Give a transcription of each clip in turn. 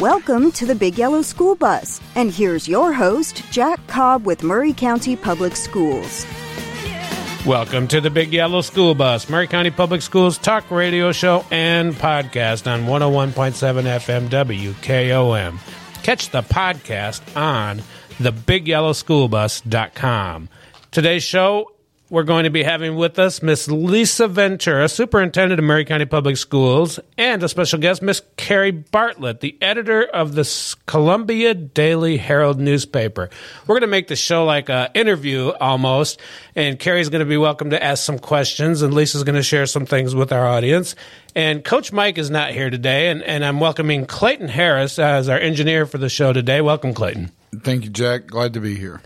Welcome to the Big Yellow School Bus. And here's your host, Jack Cobb with Maury County Public Schools. Welcome to the Big Yellow School Bus, Maury County Public Schools talk radio show and podcast on 101.7 FM WKOM. Catch the podcast on thebigyellowschoolbus.com. Today's show we're going to be having with us Miss Lisa Ventura, Superintendent of Maury County Public Schools, and a special guest, Miss Kerri Bartlett, the editor of the Columbia Daily Herald newspaper. We're going to make the show like an interview almost, and Kerri's going to be welcome to ask some questions, and Lisa's going to share some things with our audience. And Coach Mike is not here today, and, and I'm welcoming Clayton Harris as our engineer for the show today. Welcome, Clayton. Thank you, Jack. Glad to be here.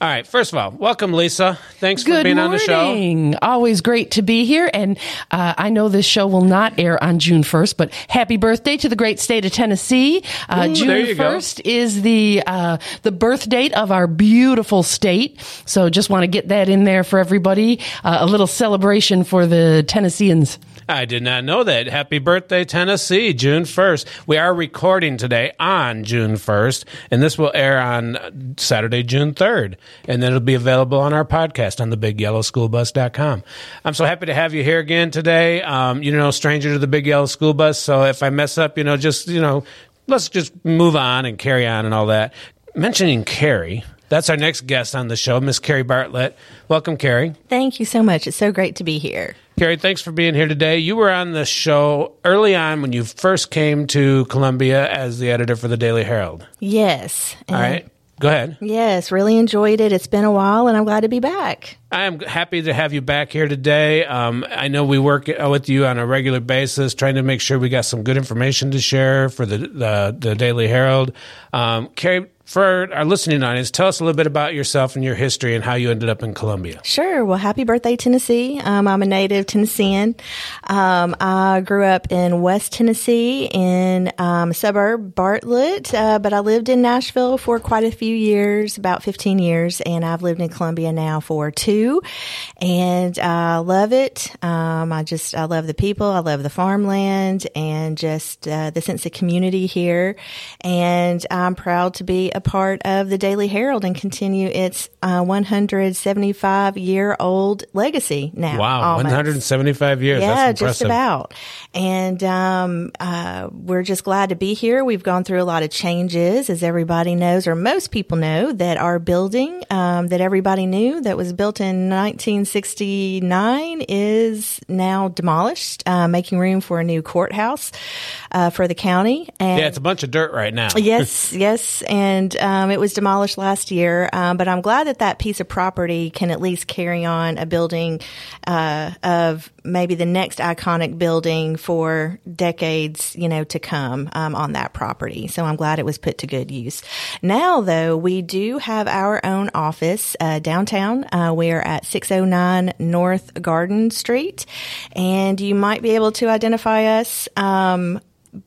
All right. First of all, welcome, Lisa. Thanks Good for being morning. on the show. Always great to be here. And uh, I know this show will not air on June 1st, but happy birthday to the great state of Tennessee. Uh, Ooh, June there you go. 1st is the uh, the birth date of our beautiful state. So just want to get that in there for everybody. Uh, a little celebration for the Tennesseans. I did not know that. Happy birthday, Tennessee, June 1st. We are recording today on June 1st, and this will air on Saturday, June 3rd. And then it'll be available on our podcast on the bigyellowschoolbus.com. I'm so happy to have you here again today. Um, you know, stranger to the Big Yellow School Bus. So if I mess up, you know, just, you know, let's just move on and carry on and all that. Mentioning Kerri, that's our next guest on the show, Miss Kerri Bartlett. Welcome, Kerri. Thank you so much. It's so great to be here. Kerri, thanks for being here today. You were on the show early on when you first came to Columbia as the editor for the Daily Herald. Yes. All right. Go ahead. Yes, really enjoyed it. It's been a while, and I'm glad to be back. I am happy to have you back here today. Um, I know we work with you on a regular basis, trying to make sure we got some good information to share for the the, the Daily Herald. Um, Kerri, for our listening audience, tell us a little bit about yourself and your history and how you ended up in Columbia. Sure. Well, happy birthday, Tennessee. Um, I'm a native Tennessean. Um, I grew up in West Tennessee in um, suburb Bartlett, uh, but I lived in Nashville for quite a few years, about 15 years, and I've lived in Columbia now for two, and I love it. Um, I just I love the people, I love the farmland, and just uh, the sense of community here. And I'm proud to be a part of the Daily Herald and continue its uh, 175 year old legacy now. Wow, almost. 175 years. Yeah, That's just about. And um, uh, we're just glad to be here. We've gone through a lot of changes, as everybody knows, or most people know, that our building um, that everybody knew that was built in 1969 is now demolished, uh, making room for a new courthouse uh, for the county. And Yeah, it's a bunch of dirt right now. yes, yes, and um, it was demolished last year. Um, but I'm glad that that piece of property can at least carry on a building uh, of maybe the next iconic building for decades, you know, to come um, on that property. So I'm glad it was put to good use. Now, though, we do have our own office uh, downtown. Uh, we are at 609 North Garden Street, and you might be able to identify us.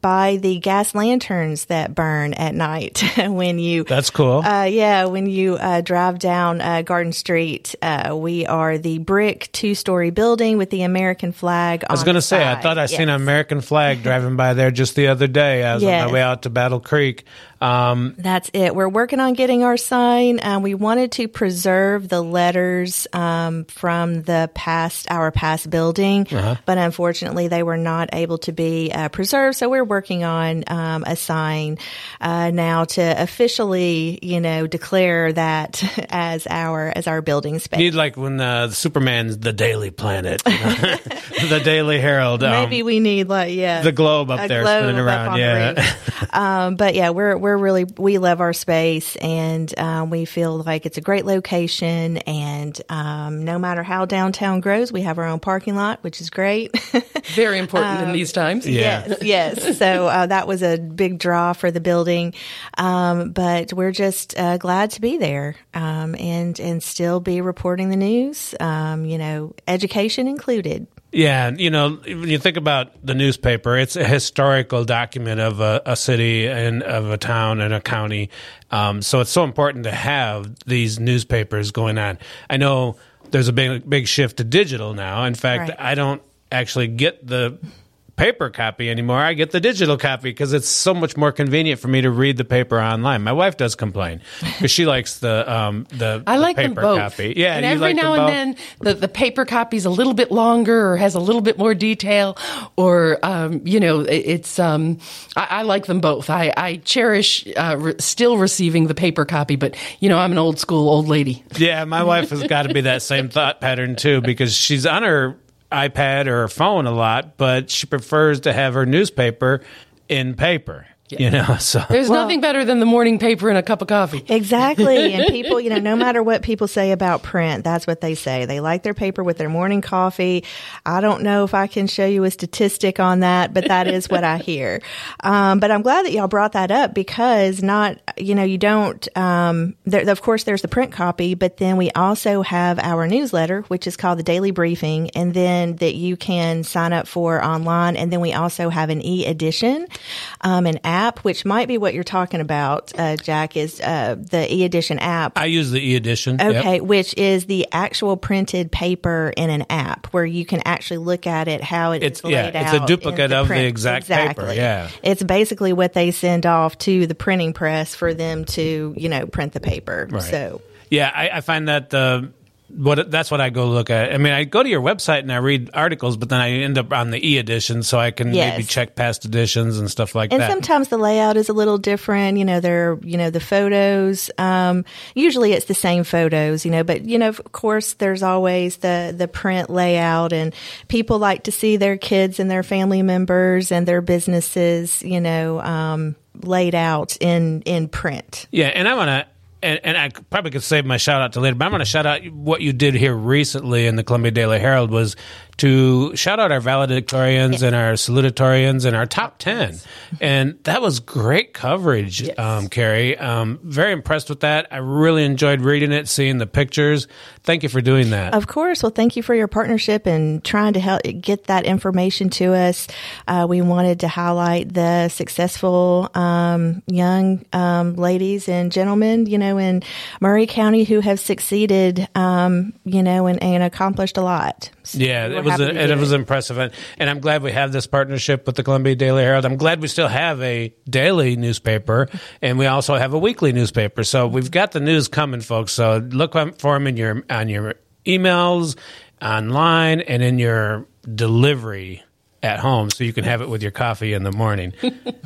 By the gas lanterns that burn at night when you That's cool. uh, yeah, when you uh, drive down uh, Garden Street, uh, we are the brick two story building with the American flag. I was going to say, I thought I seen an American flag driving by there just the other day. I was on my way out to Battle Creek. Um, That's it. We're working on getting our sign. Um, we wanted to preserve the letters um, from the past, our past building, Uh-huh. but unfortunately, they were not able to be uh, preserved. So we're working on um, a sign uh, now to officially, you know, declare that as our as our building space. need like when uh, Superman's the Daily Planet, the Daily Herald. um, Maybe we need like yeah the globe up there globe spinning around. Yeah. um, but yeah, we're we're really we love our space and um, we feel like it's a great location. And um, no matter how downtown grows, we have our own parking lot, which is great. Very important Um, in these times. Yeah. yes, yes. So uh, that was a big draw for the building, um, but we're just uh, glad to be there um, and and still be reporting the news. Um, you know, education included. Yeah, you know, when you think about the newspaper, it's a historical document of a, a city and of a town and a county. Um, so it's so important to have these newspapers going on. I know there's a big big shift to digital now. In fact, Right. I don't actually get the paper copy anymore. I get the digital copy because it's so much more convenient for me to read the paper online. My wife does complain because she likes the um, the, I the like paper them both. copy. Yeah, and every like now and both? then the, the paper copy's a little bit longer or has a little bit more detail, or um, you know, it's. Um, I, I like them both. I, I cherish uh, re- still receiving the paper copy, but you know, I'm an old school old lady. Yeah, my wife has got to be that same thought pattern too because she's on her iPad or her phone a lot, but she prefers to have her newspaper in paper. You know, so There's nothing better than the morning paper and a cup of coffee. Exactly. And people, you know, no matter what people say about print, that's what they say. They like their paper with their morning coffee. I don't know if I can show you a statistic on that, but that is what I hear. Um, but I'm glad that y'all brought that up because not, you know, you don't, um, there, of course, there's the print copy, but then we also have our newsletter, which is called the Daily Briefing, and then that you can sign up for online. And then we also have an e edition, um, an app, which might be what you're talking about, uh, Jack, is uh, the e edition app. I use the e edition. Yep. Okay, which is the actual printed paper in an app where you can actually look at it how it It's- yeah, it's a duplicate the of the print. exact paper, Exactly. yeah. it's basically what they send off to the printing press for them to you know print the paper. Right. So Yeah, I, I find that uh, what that's what I go look at. I mean, I go to your website and I read articles, but then I end up on the e edition, so I can Yes. maybe check past editions and stuff like and that. And sometimes the layout is a little different. You know, they're you know the photos. Um, usually it's the same photos. You know, but you know of course there's always the the print layout, and people like to see their kids and their family members and their businesses. You know, um, laid out in in print. Yeah, and I want to, and, and I probably could save my shout out to later, but I'm going to shout out what you did here recently in the Columbia Daily Herald was to shout out our valedictorians and our salutatorians and our top 10. And that was great coverage, um, Kerri. Um, very impressed with that. I really enjoyed reading it, seeing the pictures. Thank you for doing that. Of course. Well, thank you for your partnership and trying to help get that information to us. Uh, we wanted to highlight the successful um, young um, ladies and gentlemen, you know, in Maury County who have succeeded, um, you know, and, and accomplished a lot. So Yeah, it was a, it do was impressive, and, and I'm glad we have this partnership with the Columbia Daily Herald. I'm glad we still have a daily newspaper, and we also have a weekly newspaper. So we've got the news coming, folks. So look for them in your on your emails, online, and in your delivery at home, so you can have it with your coffee in the morning.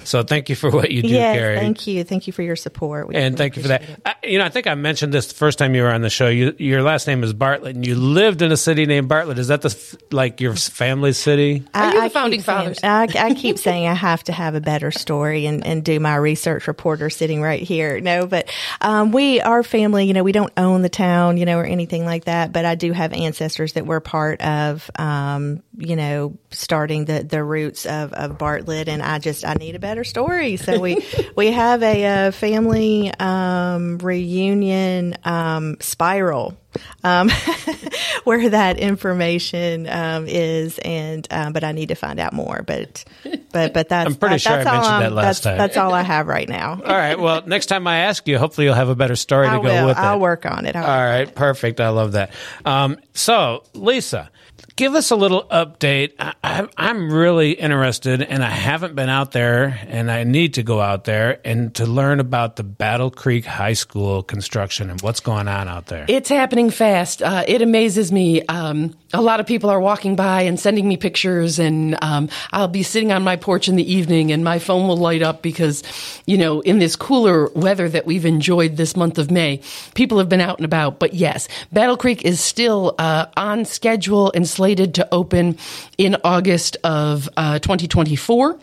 so thank you for what you do, Yes, Kerri. thank you. Thank you for your support. We And really thank you for that. I, you know, I think I mentioned this the first time you were on the show. You, your last name is Bartlett, and you lived in a city named Bartlett. Is that the like your family's city? Are you the keep founding saying- fathers? I, I keep saying I have to have a better story and, and do my research reporter sitting right here. No, but um, we, our family, you know, we don't own the town, you know, or anything like that. But I do have ancestors that were part of, um, you know, starting the, the roots of, of Bartlett. And I just, I need a better story. So we, we have a, uh family um, reunion um, spiral um, where that information um, is, and um, but I need to find out more. But but but that's I'm pretty that- sure I mentioned that last that's, time. That's all I have right now. All right. Well, next time I ask you, hopefully you'll have a better story to I go will. with I'll it. work on it. I'll- All right. Perfect. I love that. Um, so, Lisa, give us a little update. I, I'm really interested, and I haven't been out there, and I need to go out there and to learn about the Battle Creek High School construction and what's going on out there. It's happening fast. Uh, it amazes me. Um, a lot of people are walking by and sending me pictures, and um, I'll be sitting on my porch in the evening, and my phone will light up because, you know, in this cooler weather that we've enjoyed this month of May, people have been out and about. But yes, Battle Creek is still uh, on schedule and slated to open in August of uh, 2024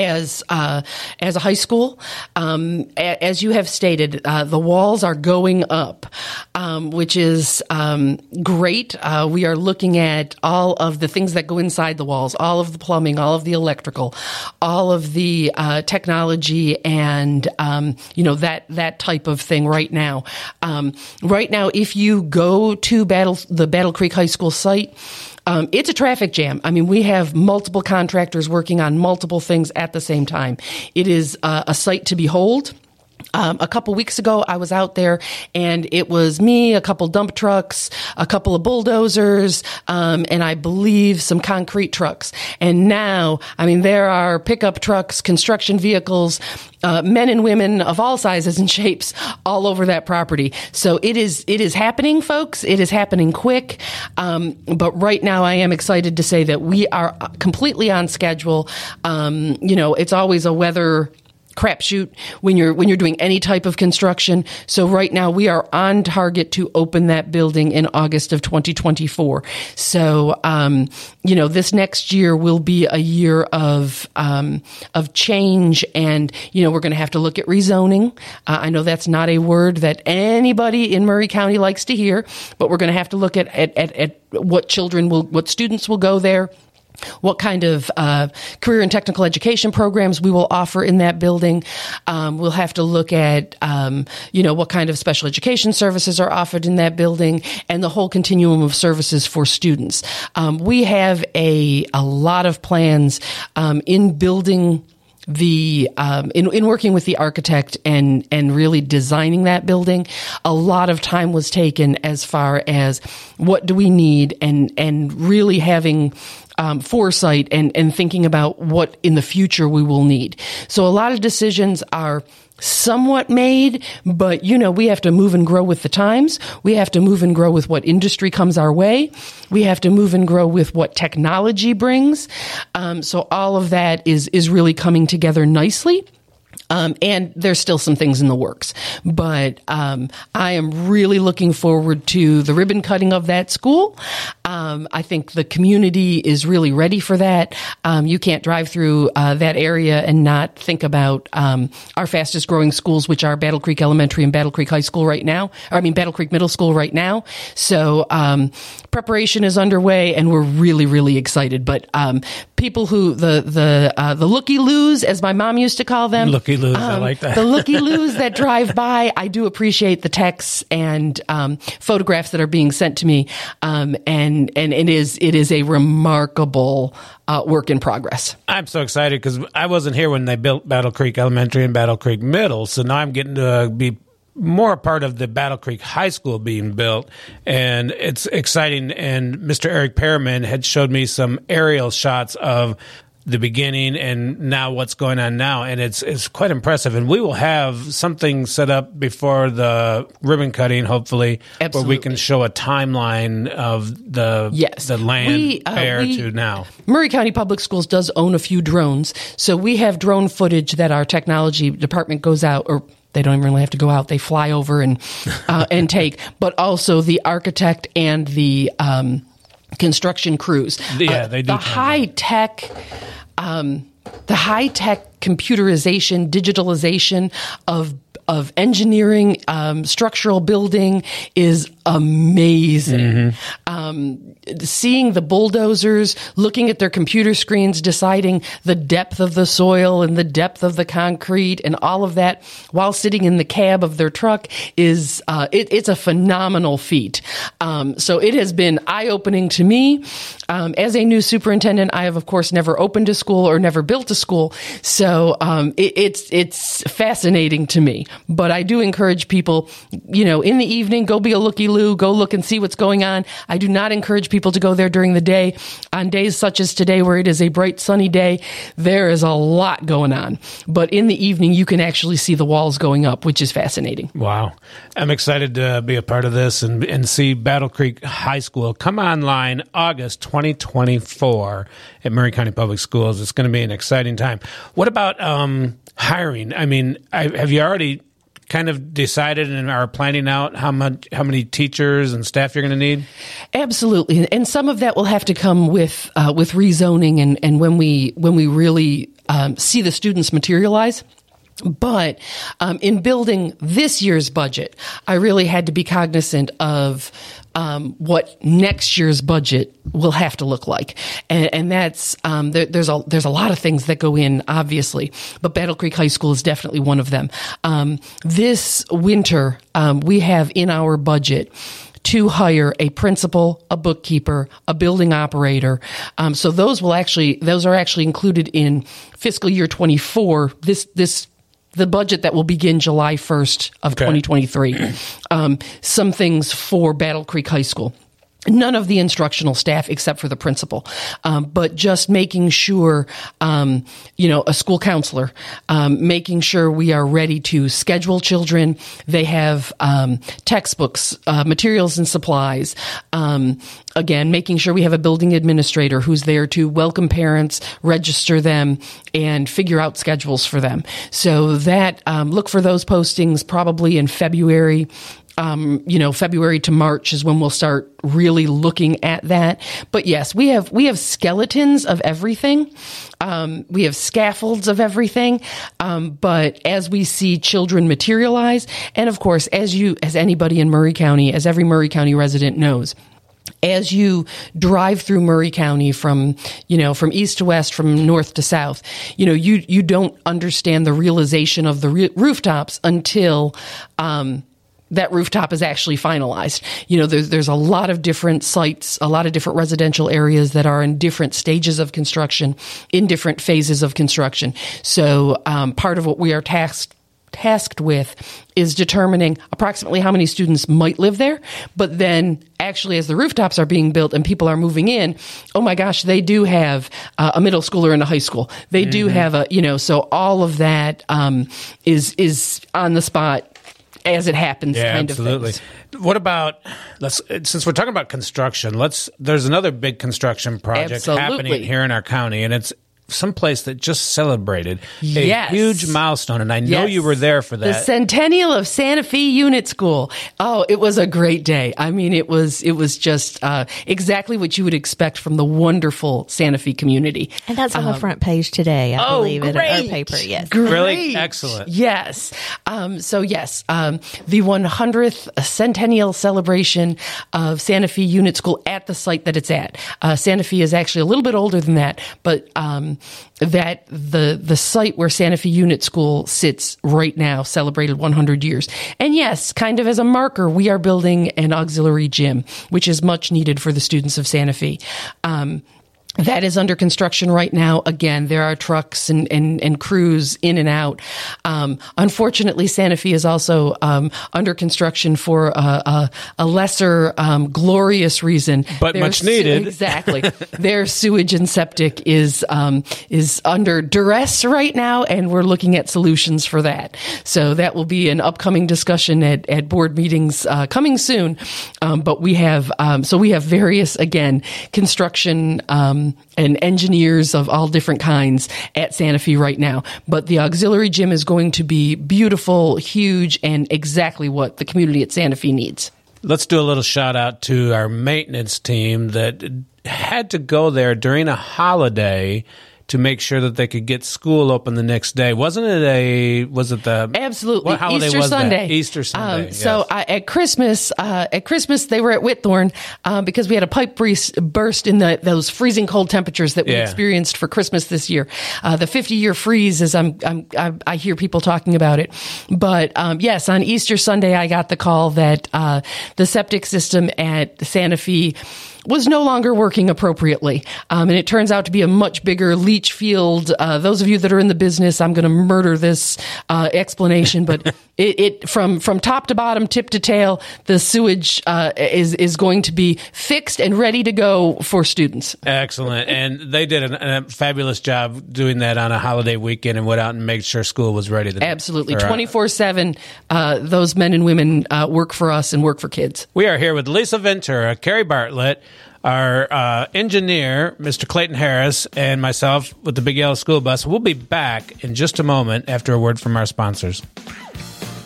as uh, as a high school. Um, a- as you have stated, uh, the walls are going up, um, which is um, great. Uh, we are looking at all of the things that go inside the walls, all of the plumbing, all of the electrical, all of the uh, technology, and um, you know that that type of thing right now. Um, right now, if you go to Battle the Battle Creek High School site. Um, it's a traffic jam. I mean, we have multiple contractors working on multiple things at the same time. It is uh, a sight to behold. Um, a couple weeks ago, I was out there and it was me, a couple dump trucks, a couple of bulldozers, um, and I believe some concrete trucks. And now, I mean, there are pickup trucks, construction vehicles, uh, men and women of all sizes and shapes all over that property. So it is, it is happening, folks. It is happening quick. Um, but right now, I am excited to say that we are completely on schedule. Um, you know, it's always a weather crapshoot when you're when you're doing any type of construction. So right now we are on target to open that building in August of 2024. So um, you know this next year will be a year of um, of change, and you know we're going to have to look at rezoning. Uh, I know that's not a word that anybody in Maury County likes to hear, but we're going to have to look at at, at, at what children will what students will go there what kind of uh, career and technical education programs we will offer in that building. Um, we'll have to look at, um, you know, what kind of special education services are offered in that building and the whole continuum of services for students. Um, we have a, a lot of plans um, in building the um, in, in working with the architect and and really designing that building a lot of time was taken as far as what do we need and and really having um, foresight and, and thinking about what in the future we will need. So a lot of decisions are somewhat made, but you know, we have to move and grow with the times. We have to move and grow with what industry comes our way. We have to move and grow with what technology brings. Um, so all of that is, is really coming together nicely. Um, and there's still some things in the works, but um, I am really looking forward to the ribbon cutting of that school. Um, I think the community is really ready for that. Um, you can't drive through uh, that area and not think about um, our fastest growing schools, which are Battle Creek Elementary and Battle Creek High School right now. Or, I mean Battle Creek Middle School right now. So um, preparation is underway, and we're really really excited. But people who the the uh, the looky loos, as my mom used to call them, looky loos, um, I like that. the looky loos that drive by, I do appreciate the texts and um, photographs that are being sent to me, um, and and it is it is a remarkable uh, work in progress. I'm so excited because I wasn't here when they built Battle Creek Elementary and Battle Creek Middle, so now I'm getting to be more a part of the Battle Creek High School being built, and it's exciting. And Mr. Eric Perriman had showed me some aerial shots of the beginning and now what's going on now, and it's it's quite impressive. And we will have something set up before the ribbon cutting, hopefully, Absolutely. where we can show a timeline of the yes. the land we, uh, we, to now. Maury County Public Schools does own a few drones, so we have drone footage that our technology department goes out or they don't even really have to go out; they fly over and uh, and take. But also the architect and the um, construction crews. Yeah, uh, they do. The high tech. Um, the high tech computerization, digitalization of of engineering, um, structural building is amazing. Mm-hmm. Um, seeing the bulldozers, looking at their computer screens, deciding the depth of the soil and the depth of the concrete and all of that while sitting in the cab of their truck is uh, it, it's a phenomenal feat. Um, so it has been eye opening to me. Um, as a new superintendent, I have of course never opened a school or never built a school, so um, it, it's it's fascinating to me. But I do encourage people, you know, in the evening, go be a looky loo, go look and see what's going on. I do not encourage people to go there during the day. On days such as today, where it is a bright, sunny day, there is a lot going on. But in the evening, you can actually see the walls going up, which is fascinating. Wow. I'm excited to be a part of this and, and see Battle Creek High School come online August 2024 at Murray County Public Schools. It's going to be an exciting time. What about um, hiring? I mean, I, have you already kind of decided and are planning out how much how many teachers and staff you're going to need? Absolutely, and some of that will have to come with uh, with rezoning and and when we when we really um, see the students materialize. But um, in building this year's budget, I really had to be cognizant of um, what next year's budget will have to look like, and, and that's um, there, there's a there's a lot of things that go in, obviously, but Battle Creek High School is definitely one of them. Um, this winter, um, we have in our budget to hire a principal, a bookkeeper, a building operator. Um, so those will actually, those are actually included in fiscal year 24. This, this the budget that will begin July 1st of Okay. 2023. Um, some things for Battle Creek High School. None of the instructional staff except for the principal, um, but just making sure, um, you know, a school counselor, um, making sure we are ready to schedule children. They have um, textbooks, uh, materials, and supplies. Um, again, making sure we have a building administrator who's there to welcome parents, register them, and figure out schedules for them. So that um, look for those postings probably in February um, you know, February to March is when we'll start really looking at that. But yes, we have we have skeletons of everything. Um, we have scaffolds of everything. Um, but as we see children materialize, and of course, as you, as anybody in Maury County, as every Maury County resident knows, as you drive through Maury County from, you know, from east to west, from north to south, you know, you, you don't understand the realization of the re- rooftops until, um, that rooftop is actually finalized. You know, there's, there's a lot of different sites, a lot of different residential areas that are in different stages of construction, in different phases of construction. So, um, part of what we are tasked tasked with is determining approximately how many students might live there. But then, actually, as the rooftops are being built and people are moving in, oh my gosh, they do have uh, a middle schooler and a high school. They do have a, you know, so all of that um, is is on the spot as it happens. Yeah, kind absolutely. Of things. What about let's since we're talking about construction, let's there's another big construction project Absolutely. happening here in our county and it's someplace that just celebrated a Yes. huge milestone and I know Yes. you were there for that. The centennial of Santa Fe Unit School. Oh, it was a great day. I mean, it was it was just uh, exactly what you would expect from the wonderful Santa Fe community. And that's on the front page today, I oh, believe, in our great. paper. Yes. Really Great. excellent. Yes. Um, so yes, um, the 100th centennial celebration of Santa Fe Unit School at the site that it's at. Uh, Santa Fe is actually a little bit older than that, but um, that the the site where Santa Fe Unit School sits right now celebrated 100 years. And yes, kind of as a marker, we are building an auxiliary gym, which is much needed for the students of Santa Fe. Um, that is under construction right now. Again, there are trucks and, and, and crews in and out. Um, unfortunately, Santa Fe is also um, under construction for a, a, a lesser um, glorious reason, But Their much needed. exactly, their sewage and septic is um, is under duress right now, and we're looking at solutions for that. So that will be an upcoming discussion at, at board meetings uh, coming soon. Um, but we have um, so we have various again construction um, and engineers of all different kinds at Santa Fe right now. But the auxiliary gym is going to be beautiful, huge, and exactly what the community at Santa Fe needs. Let's do a little shout out to our maintenance team that had to go there during a holiday to make sure that they could get school open the next day. Wasn't it a was it the Absolutely. What holiday Easter was that? Sunday. Easter Sunday. Um, so yes. uh, at Christmas, uh, at Christmas they were at Whitthorne uh, because we had a pipe breeze burst in the those freezing cold temperatures that we Yeah. experienced for Christmas this year. Uh, the 50 year freeze, as I'm, I'm I, I hear people talking about it. But um, yes, on Easter Sunday I got the call that uh, the septic system at Santa Fe was no longer working appropriately. Um, and it turns out to be a much bigger leach field. Uh, those of you that are in the business, I'm going to murder this uh, explanation, but it, it from from top to bottom, tip to tail, the sewage uh, is is going to be fixed and ready to go for students. Excellent. And they did an, a fabulous job doing that on a holiday weekend and went out and made sure school was ready. The, Absolutely, uh, twenty four seven. Those men and women uh, work for us and work for kids. We are here with Lisa Ventura, Kerri Bartlett, our uh, engineer, Mr. Clayton Harris, and myself with the Big Yellow School Bus. We'll be back in just a moment after a word from our sponsors.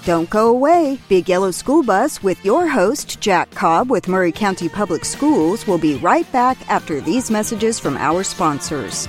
Don't go away. Big Yellow School Bus with your host, Jack Cobb with Maury County Public Schools, will be right back after these messages from our sponsors.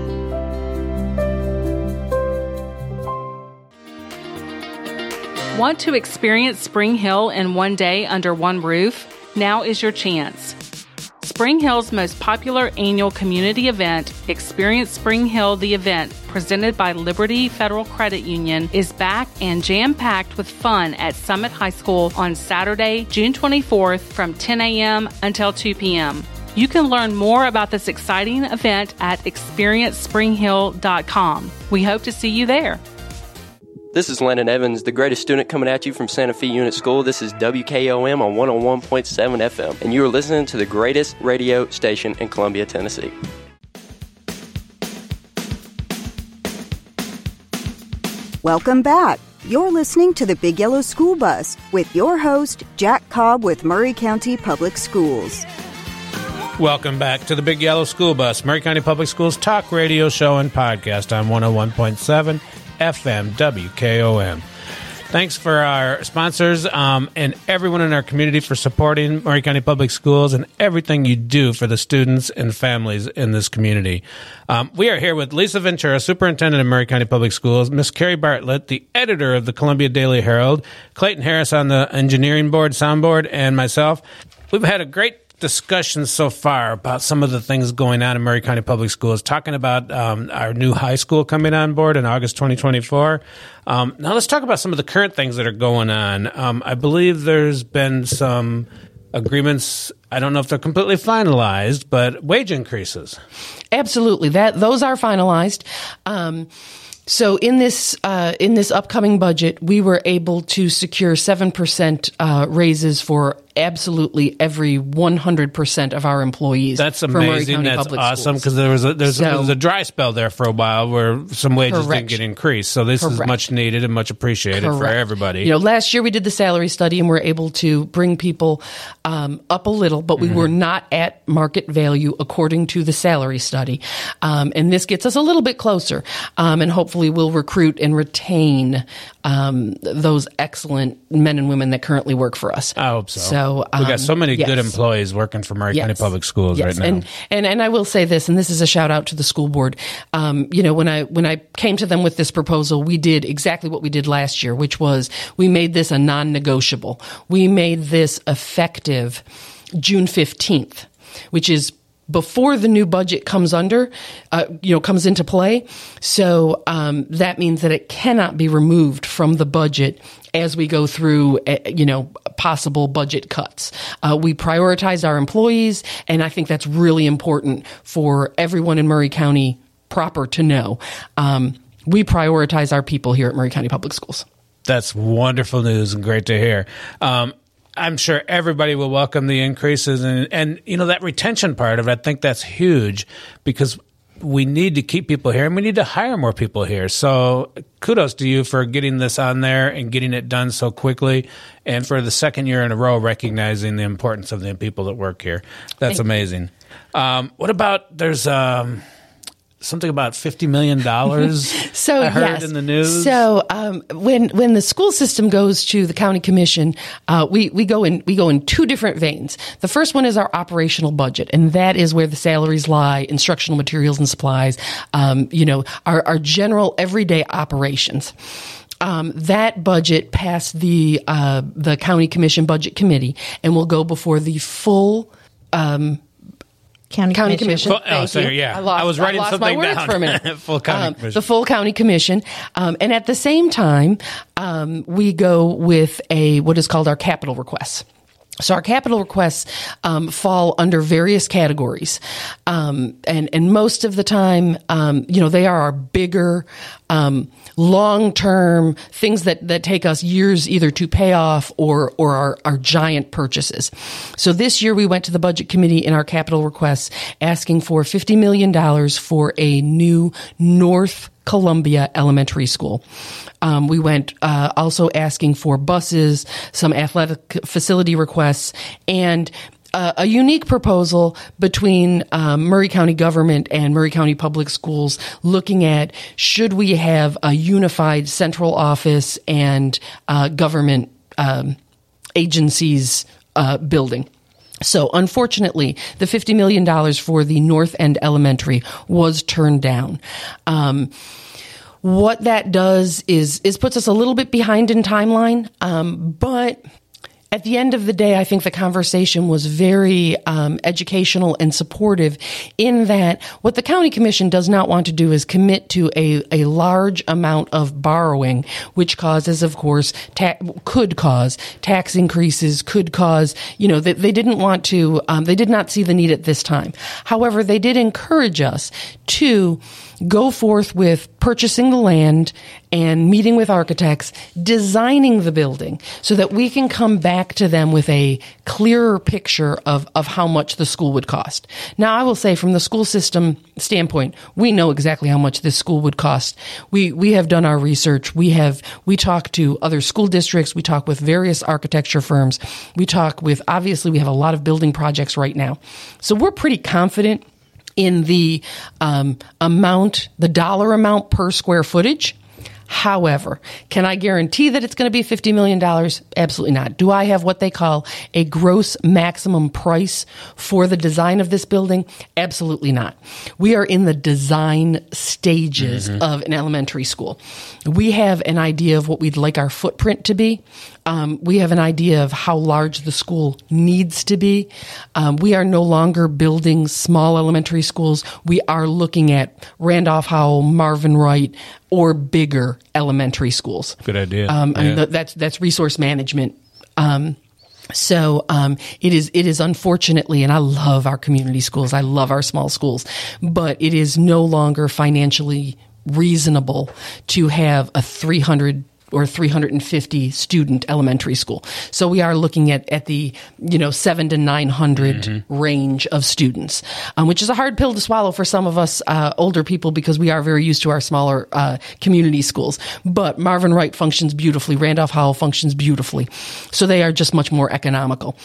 Want to experience Spring Hill in one day under one roof? Now is your chance. Spring Hill's most popular annual community event, Experience Spring Hill the event, presented by Liberty Federal Credit Union, is back and jam packed with fun at Summit High School on Saturday, June 24th from 10 a.m. until 2 p.m. You can learn more about this exciting event at experiencespringhill.com. We hope to see you there. This is Landon Evans, the greatest student coming at you from Santa Fe Unit School. This is WKOM on 101.7 FM, and you are listening to the greatest radio station in Columbia, Tennessee. Welcome back. You're listening to the Big Yellow School Bus with your host, Jack Cobb with Maury County Public Schools. Welcome back to the Big Yellow School Bus, Maury County Public Schools talk radio show and podcast on 101.7 FM WKOM. Thanks for our sponsors um, and everyone in our community for supporting Maury County Public Schools and everything you do for the students and families in this community. Um, we are here with Lisa Ventura, Superintendent of Maury County Public Schools, Miss Kerri Bartlett, the editor of the Columbia Daily Herald, Clayton Harris on the engineering board, soundboard, and myself. We've had a great discussion so far about some of the things going on in Maury County Public Schools, talking about um, our new high school coming on board in August 2024. Um, now let's talk about some of the current things that are going on. Um, I believe there's been some agreements. I don't know if they're completely finalized, but wage increases. Absolutely, that those are finalized. Um, so in this uh, in this upcoming budget, we were able to secure seven percent uh, raises for absolutely every 100% of our employees. That's amazing. That's awesome because there was a there's so, there was a dry spell there for a while where some wages correct. didn't get increased. So this correct. is much needed and much appreciated correct. for everybody. You know, last year we did the salary study and we're able to bring people um, up a little, but we mm-hmm. were not at market value according to the salary study. Um, and this gets us a little bit closer, um, and hopefully we'll recruit and retain um, those excellent men and women that currently work for us. I hope so. So So we got so um, many yes. good employees working for Maury County Public Schools Yes, right now. And, and and I will say this, and this is a shout out to the school board. Um, you know, when I when I came to them with this proposal, we did exactly what we did last year, which was we made this a non-negotiable. We made this effective June fifteenth, which is before the new budget comes under, uh, you know, comes into play. So um, that means that it cannot be removed from the budget as we go through, uh, you know, possible budget cuts. Uh, we prioritize our employees, and I think that's really important for everyone in Maury County proper to know. Um, we prioritize our people here at Maury County Public Schools. That's wonderful news and great to hear. Um, I'm sure everybody will welcome the increases and and you know that retention part of it. I think that's huge because we need to keep people here and we need to hire more people here. So kudos to you for getting this on there and getting it done so quickly and for the second year in a row recognizing the importance of the people that work here. That's amazing. Um, what about there's um, something about fifty million dollars So I heard yes. in the news. So um, when when the school system goes to the county commission, uh, we we go in we go in two different veins. The first one is our operational budget, and that is where the salaries lie, instructional materials and supplies. Um, you know, our our general everyday operations. Um, that budget passed the uh, the county commission budget committee, and will go before the full. Um, County, County Commission. Commission. Full- oh, Thank sorry, you. yeah. I, lost, I was writing lost something my words down. for a minute. Full County Um, Commission. The full county commission, um, and at the same time, um, we go with a what is called our capital requests. So our capital requests um, fall under various categories, um, and and most of the time, um, you know, they are our bigger, um, long term things that that take us years either to pay off or or our, our giant purchases. So this year we went to the budget committee in our capital requests asking for fifty million dollars for a new North Columbia Elementary School. Um, we went uh, also asking for buses, some athletic facility requests, and uh, a unique proposal between um, Maury County government and Maury County Public Schools looking at should we have a unified central office and uh, government um, agencies uh, building. So, unfortunately, the $50 million for the North End Elementary was turned down. Um, what that does is is puts us a little bit behind in timeline, um, but at the end of the day, I think the conversation was very um, educational and supportive in that what the county commission does not want to do is commit to a, a large amount of borrowing, which causes, of course, ta- could cause tax increases, could cause, you know, they, they didn't want to, um, they did not see the need at this time. However, they did encourage us to go forth with purchasing the land and meeting with architects, designing the building so that we can come back to them with a clearer picture of, of how much the school would cost. Now, I will say from the school system standpoint, we know exactly how much this school would cost. We, we have done our research. We have, we talk to other school districts. We talk with various architecture firms. We talk with, obviously, we have a lot of building projects right now. So we're pretty confident in the um, amount, the dollar amount per square footage. However, can I guarantee that it's going to be $50 million? Absolutely not. Do I have what they call a gross maximum price for the design of this building? Absolutely not. We are in the design stages of an elementary school. We have an idea of what we'd like our footprint to be. Um, we have an idea of how large the school needs to be. Um, we are no longer building small elementary schools. We are looking at Randolph Howell, Marvin Wright, or bigger elementary schools. Good idea. Um, I mean, th- that's that's resource management. Um, so um, it is it is unfortunately, and I love our community schools. I love our small schools, but it is no longer financially reasonable to have a three hundred or 350 student elementary school. So we are looking at, at the, you know, seven to 900 range of students, um, which is a hard pill to swallow for some of us, uh, older people because we are very used to our smaller, uh, community schools. But Marvin Wright functions beautifully. Randolph Howell functions beautifully. So they are just much more economical.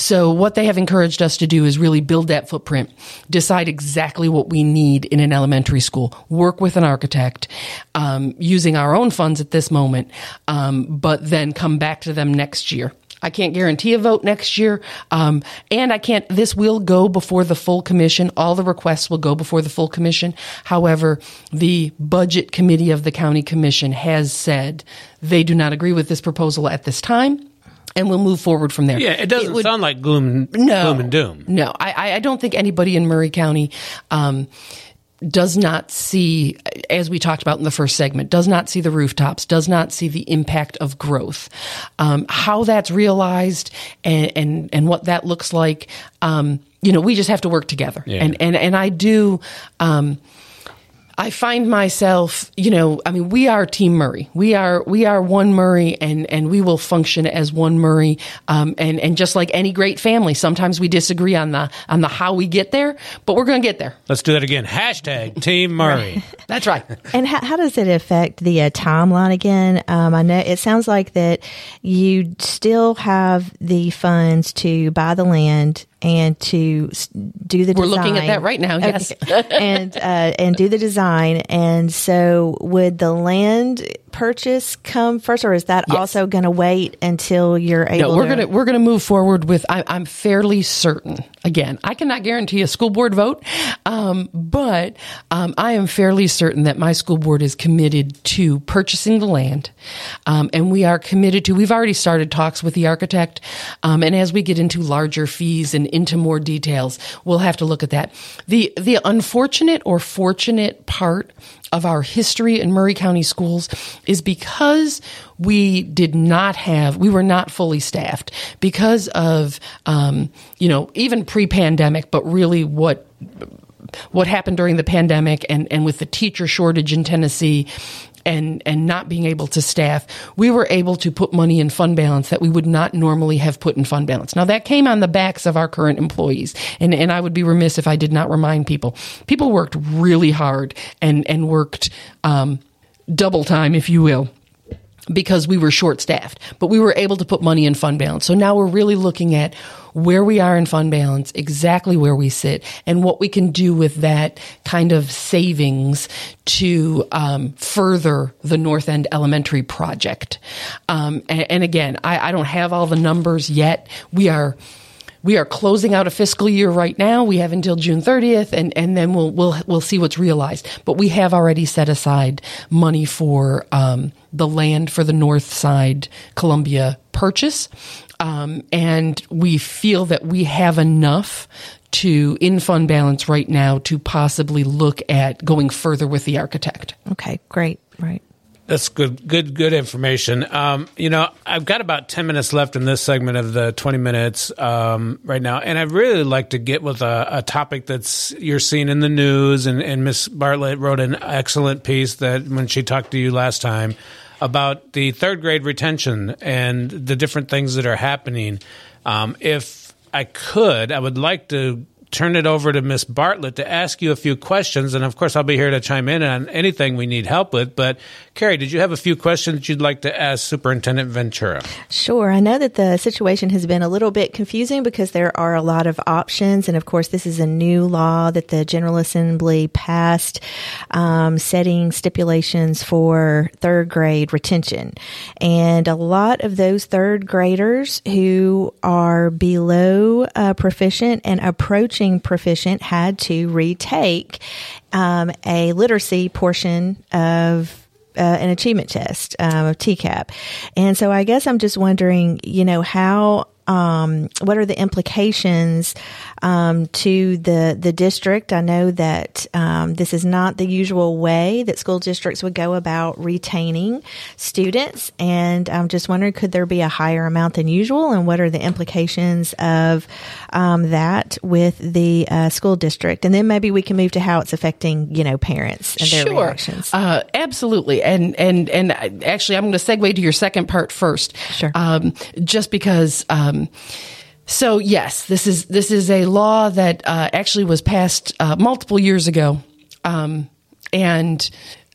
So what they have encouraged us to do is really build that footprint, decide exactly what we need in an elementary school, work with an architect, um, using our own funds at this moment, um, but then come back to them next year. I can't guarantee a vote next year. Um, and I can't, this will go before the full commission. All the requests will go before the full commission. However, the budget committee of the county commission has said they do not agree with this proposal at this time. And we'll move forward from there. Yeah, it doesn't would- sound like gloom, no, gloom and doom. No, I, I- I don't think anybody in Maury County um, does not see, as we talked about in the first segment, does not see the rooftops, does not see the impact of growth. Um, how that's realized and, and, and what that looks like, um, you know, we just have to work together. Yeah. And, and, and I do. Um, I find myself, you know, I mean, we are Team Maury. We are we are one Maury, and and we will function as one Maury. Um, and and just like any great family, sometimes we disagree on the on the how we get there, but we're going to get there. Let's do that again. Hashtag Team Maury. That's right. And how, how does it affect the uh, timeline again? Um, I know it sounds like that you still have the funds to buy the land and to do the We're design. looking at that right now, yes. Okay. and uh, and do the design. And so, would the land purchase come first, or is that also going to wait until you're able? No, we're to, gonna we're gonna move forward with. I, I'm fairly certain. Again, I cannot guarantee a school board vote, um, but um, I am fairly certain that my school board is committed to purchasing the land, um, and we are committed to. We've already started talks with the architect, um, and as we get into larger fees and into more details, we'll have to look at that. the The unfortunate or fortunate part of our history in Maury County schools is because we did not have, we were not fully staffed because of, um, you know, even pre pandemic, but really what what happened during the pandemic and, and with the teacher shortage in Tennessee and and not being able to staff, we were able to put money in fund balance that we would not normally have put in fund balance. Now that came on the backs of our current employees. And and I would be remiss if I did not remind people. People worked really hard and and worked um, double time, if you will because we were short staffed, but we were able to put money in fund balance. So now we're really looking at where we are in fund balance, exactly where we sit, and what we can do with that kind of savings to um, further the North End Elementary project. Um, and, and again, I, I don't have all the numbers yet. We are we are closing out a fiscal year right now. We have until June 30th and, and then we'll, we'll, we'll see what's realized. But we have already set aside money for, um, the land for the North Side Columbia purchase. Um, and we feel that we have enough to in fund balance right now to possibly look at going further with the architect. Okay, great, right. That's good, good, good information. Um, you know, I've got about ten minutes left in this segment of the twenty minutes um, right now, and I'd really like to get with a, a topic that's you're seeing in the news. And, and Miss Bartlett wrote an excellent piece that when she talked to you last time about the third grade retention and the different things that are happening. Um, if I could, I would like to turn it over to Miss Bartlett to ask you a few questions, and of course, I'll be here to chime in on anything we need help with. But Kerri, did you have a few questions you'd like to ask Superintendent Ventura? Sure. I know that the situation has been a little bit confusing because there are a lot of options. And of course, this is a new law that the General Assembly passed, um, setting stipulations for third grade retention. And a lot of those third graders who are below uh, proficient and approaching proficient had to retake um, a literacy portion of uh, an achievement test um, of TCAP. And so I guess I'm just wondering, you know, how, um, what are the implications um, to the the district? I know that um, this is not the usual way that school districts would go about retaining students, and I'm just wondering, could there be a higher amount than usual, and what are the implications of um, that with the uh, school district? And then maybe we can move to how it's affecting, you know, parents and their sure. reactions. Uh, absolutely. And, and, and actually, I'm going to segue to your second part first. Sure. Um, just because, um, so yes, this is, this is a law that, uh, actually was passed, uh, multiple years ago. Um, and,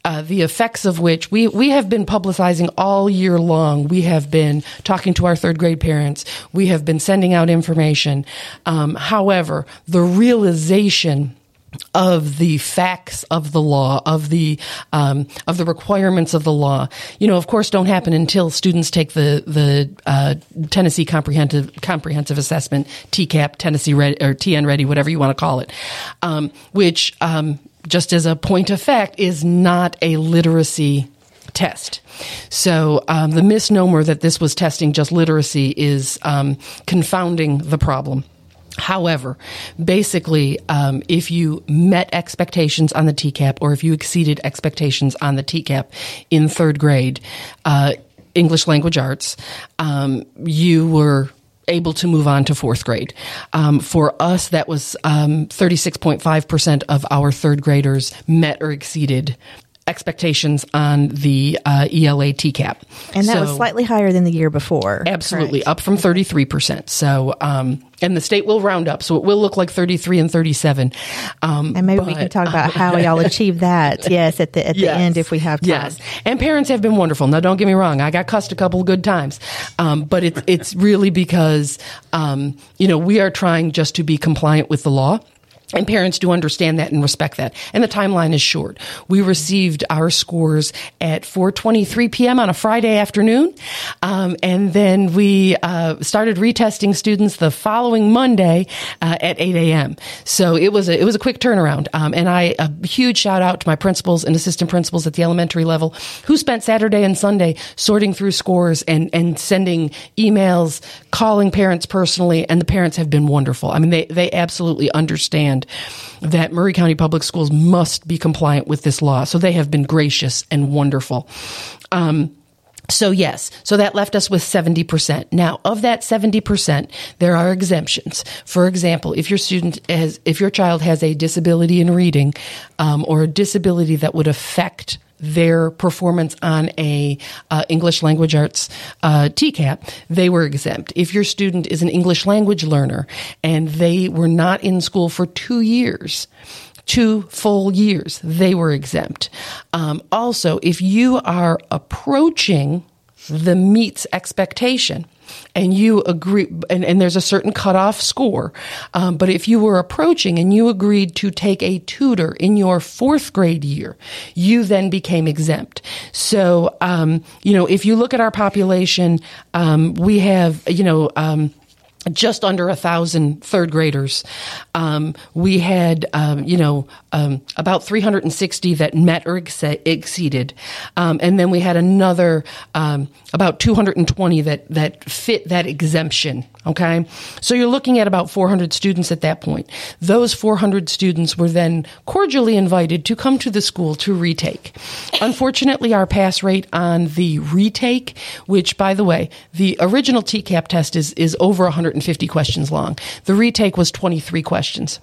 uh, the effects of which we, we have been publicizing all year long. We have been talking to our third grade parents. We have been sending out information. Um, however, the realization of the facts of the law, of the um, of the requirements of the law. You know, of course, don't happen until students take the the uh, Tennessee comprehensive comprehensive assessment, TCAP, Tennessee or TN Ready, whatever you want to call it, um, which um, just as a point of fact is not a literacy test. So um, the misnomer that this was testing just literacy is um, confounding the problem. However, basically, um, if you met expectations on the TCAP or if you exceeded expectations on the TCAP in third grade, uh, English language arts, um, you were able to move on to fourth grade. Um, for us, that was um, 36.5% of our third graders met or exceeded expectations on the uh, ELA TCAP. And that so, was slightly higher than the year before. Absolutely, correct? up from 33%. So, um, and the state will round up, so it will look like 33 and 37. Um, and maybe but, we can talk about how y'all achieve that, yes, at the, at yes, the end if we have time. Yes, and parents have been wonderful. Now, don't get me wrong, I got cussed a couple of good times, um, but it's, it's really because, um, you know, we are trying just to be compliant with the law. And parents do understand that and respect that. And the timeline is short. We received our scores at 4:23 p.m. on a Friday afternoon, um, and then we uh, started retesting students the following Monday uh, at 8 a.m. So it was a, it was a quick turnaround. Um, and I a huge shout out to my principals and assistant principals at the elementary level who spent Saturday and Sunday sorting through scores and and sending emails, calling parents personally, and the parents have been wonderful. I mean, they they absolutely understand that Maury County Public Schools must be compliant with this law. So they have been gracious and wonderful. Um, so yes, so that left us with 70%. Now, of that 70%, there are exemptions. For example, if your student has, if your child has a disability in reading, um, or a disability that would affect their performance on a uh, English language arts uh, TCAP, they were exempt. If your student is an English language learner and they were not in school for two years, two full years, they were exempt. Um, also, if you are approaching the meets expectation, and you agree, and, and there's a certain cutoff score. Um, but if you were approaching and you agreed to take a tutor in your fourth grade year, you then became exempt. So, um, you know, if you look at our population, um, we have, you know, um, just under a thousand third graders. Um, we had, um, you know, um, about 360 that met or ex- exceeded, um, and then we had another um, about 220 that that fit that exemption. Okay, so you're looking at about 400 students at that point. Those 400 students were then cordially invited to come to the school to retake. Unfortunately, our pass rate on the retake, which by the way, the original TCAP test is is over 150 questions long. The retake was 23 questions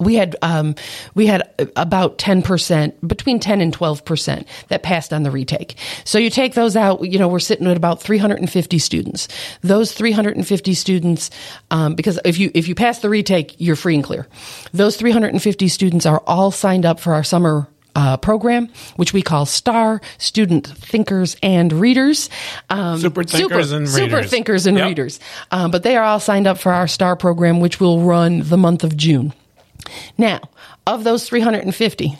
we had um, we had about ten percent, between ten and twelve percent, that passed on the retake. So you take those out, you know, we're sitting at about three hundred and fifty students. Those three hundred and fifty students, um, because if you if you pass the retake, you're free and clear. Those three hundred and fifty students are all signed up for our summer uh, program, which we call STAR, Student Thinkers and Readers. Um, super Thinkers super, and Readers. Super Thinkers and yep. Readers. Um, but they are all signed up for our STAR program, which will run the month of June. Now, of those 350,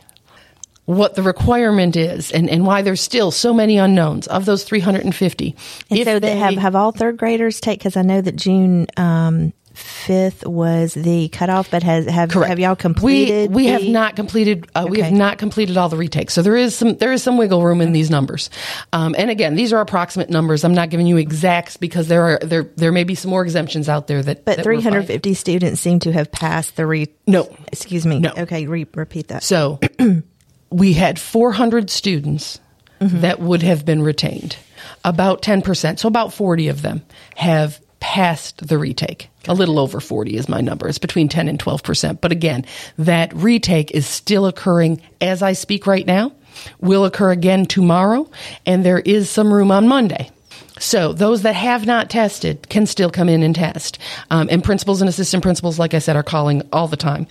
what the requirement is and, and why there's still so many unknowns of those 350. And so they, have, have all third graders take, because I know that June um, fifth was the cutoff, but has have Correct. have y'all completed? We, we the... have not completed. Uh, okay. We have not completed all the retakes. So there is some there is some wiggle room in these numbers. Um, and again, these are approximate numbers. I'm not giving you exacts because there are there there may be some more exemptions out there that. But 350 students seem to have passed the re. No, excuse me. No. Okay, re- repeat that. So we had 400 students mm-hmm. that would have been retained. About 10%, so about 40 of them have passed the retake. A little over 40 is my number. It's between 10 and 12%. But again, that retake is still occurring as I speak right now, will occur again tomorrow, and there is some room on Monday. So those that have not tested can still come in and test. Um, and principals and assistant principals, like I said, are calling all the time.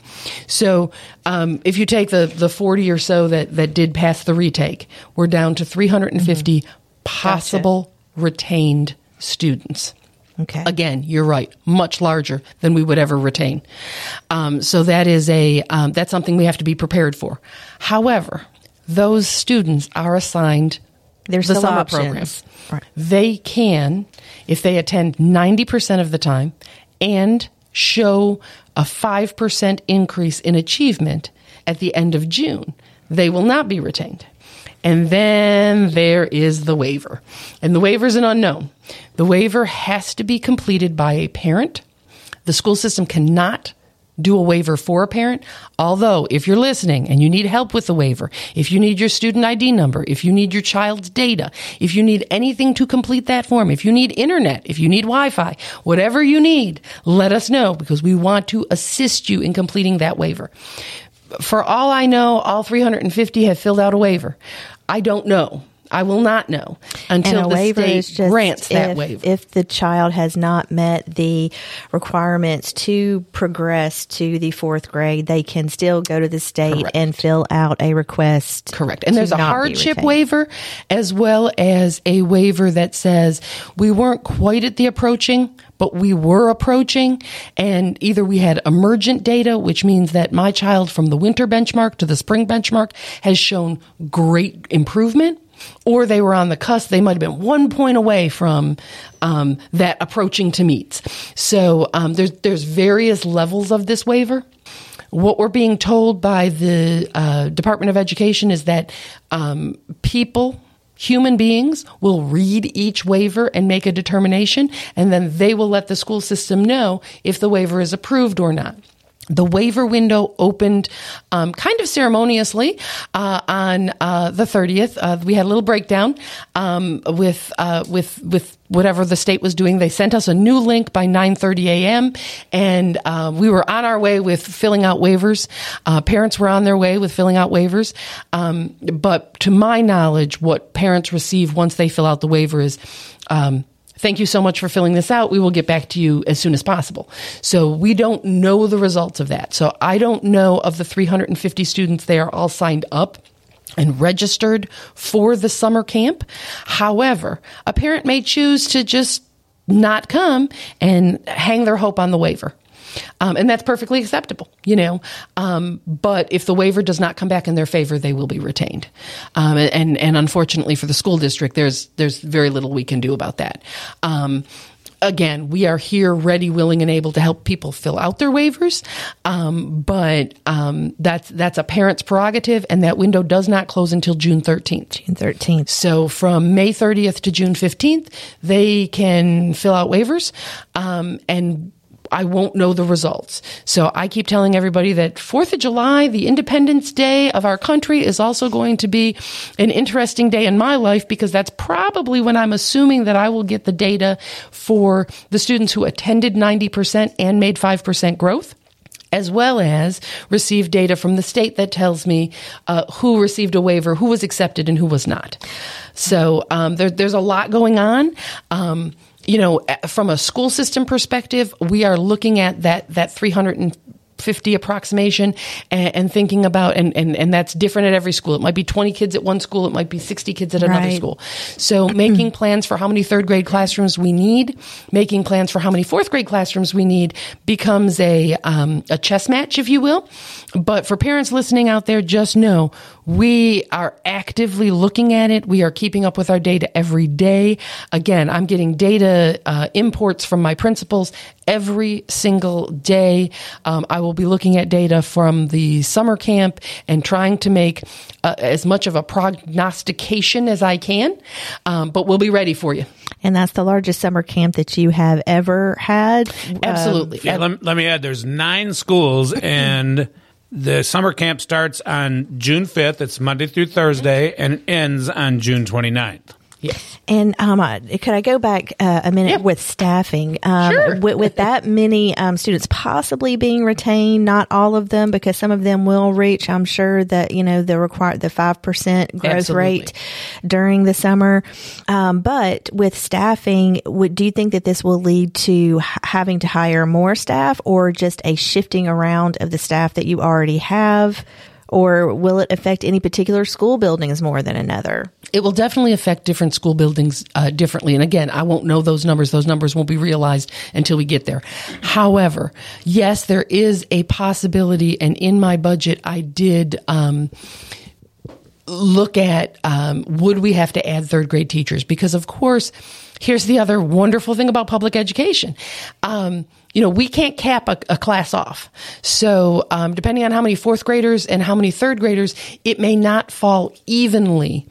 So um, if you take the, the 40 or so that, that did pass the retake, we're down to 350 mm-hmm. possible gotcha. retained students. Okay. Again, you're right, much larger than we would ever retain. Um, so that is a um, that's something we have to be prepared for. However, those students are assigned There's the summer program. Right. They can, if they attend 90% of the time and show a 5% increase in achievement at the end of June, they will not be retained. And then there is the waiver. And the waiver is an unknown. The waiver has to be completed by a parent. The school system cannot do a waiver for a parent. Although, if you're listening and you need help with the waiver, if you need your student ID number, if you need your child's data, if you need anything to complete that form, if you need internet, if you need Wi Fi, whatever you need, let us know because we want to assist you in completing that waiver. For all I know, all 350 have filled out a waiver. I don't know. I will not know until the waiver state grants that if, waiver. If the child has not met the requirements to progress to the fourth grade, they can still go to the state Correct. and fill out a request. Correct. And there's a hardship waiver as well as a waiver that says we weren't quite at the approaching, but we were approaching. And either we had emergent data, which means that my child from the winter benchmark to the spring benchmark has shown great improvement. Or they were on the cusp. They might have been one point away from um, that approaching to meets. So um, there's there's various levels of this waiver. What we're being told by the uh, Department of Education is that um, people, human beings, will read each waiver and make a determination, and then they will let the school system know if the waiver is approved or not. The waiver window opened um, kind of ceremoniously uh, on uh, the 30th. Uh, we had a little breakdown um, with uh, with with whatever the state was doing. They sent us a new link by 9:30 a.m. and uh, we were on our way with filling out waivers. Uh, parents were on their way with filling out waivers. Um, but to my knowledge, what parents receive once they fill out the waiver is. Thank you so much for filling this out. We will get back to you as soon as possible. So we don't know the results of that. So I don't know of the 350 students they are all signed up and registered for the summer camp. However, a parent may choose to just not come and hang their hope on the waiver. Um, and that's perfectly acceptable, you know. Um, but if the waiver does not come back in their favor, they will be retained. Um, and and unfortunately for the school district, there's there's very little we can do about that. Um, again, we are here, ready, willing, and able to help people fill out their waivers. Um, but um, that's that's a parent's prerogative, and that window does not close until June 13th. June 13th. So from May 30th to June 15th, they can fill out waivers, um, and I won't know the results. So I keep telling everybody that 4th of July, the Independence Day of our country, is also going to be an interesting day in my life because that's probably when I'm assuming that I will get the data for the students who attended 90% and made 5% growth as well as receive data from the state that tells me uh, who received a waiver, who was accepted, and who was not. So um, there, there's a lot going on. Um, you know, from a school system perspective, we are looking at that that 350 approximation and, and thinking about and, and and that's different at every school. It might be 20 kids at one school, it might be 60 kids at another Right. school. So making plans for how many third grade classrooms we need, making plans for how many fourth grade classrooms we need becomes a um, a chess match, if you will. But for parents listening out there, just know we are actively looking at it. We are keeping up with our data every day. Again, I'm getting data uh, imports from my principals every single day. Um, I will be looking at data from the summer camp and trying to make uh, as much of a prognostication as I can. Um, but we'll be ready for you. And that's the largest summer camp that you have ever had. Absolutely. Yeah, let, let me add there's nine schools, and the summer camp starts on June 5th. It's Monday through Thursday, and ends on June 29th. Yes. And um, uh, could I go back uh, a minute with staffing? Um, Sure. with, with that many um, students possibly being retained, not all of them, because some of them will reach. I'm sure that you know the required the five percent growth Absolutely. rate during the summer. Um, but with staffing, would do you think that this will lead to having to hire more staff, or just a shifting around of the staff that you already have? Or will it affect any particular school buildings more than another? It will definitely affect different school buildings uh, differently. And again, I won't know those numbers. Those numbers won't be realized until we get there. However, yes, there is a possibility. And in my budget, I did. Um, look at um, would we have to add third grade teachers because of course here's the other wonderful thing about public education um, you know we can't cap a, a class off so um, depending on how many fourth graders and how many third graders it may not fall evenly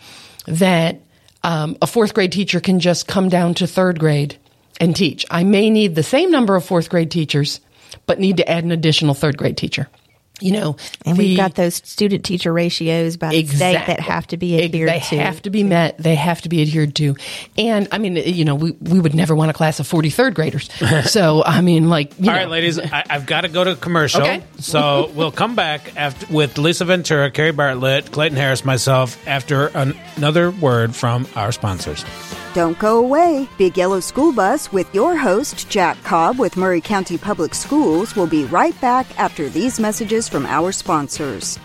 that um, a fourth grade teacher can just come down to third grade and teach. I may need the same number of fourth grade teachers but need to add an additional third grade teacher you know, and the- we've got those student teacher ratios by the state that have to be adhered they to. have to be met. They have to be adhered to. And I mean, you know, we, we would never want a class of 43rd graders. so, I mean, like, you All know. right, ladies, I, I've got to go to commercial. Okay. so we'll come back after with Lisa Ventura, Kerri Bartlett, Clayton Harris, myself after an, another word from our sponsors. Don't go away. Big Yellow School Bus with your host, Jack Cobb with Maury County Public Schools, will be right back after these messages from our sponsors.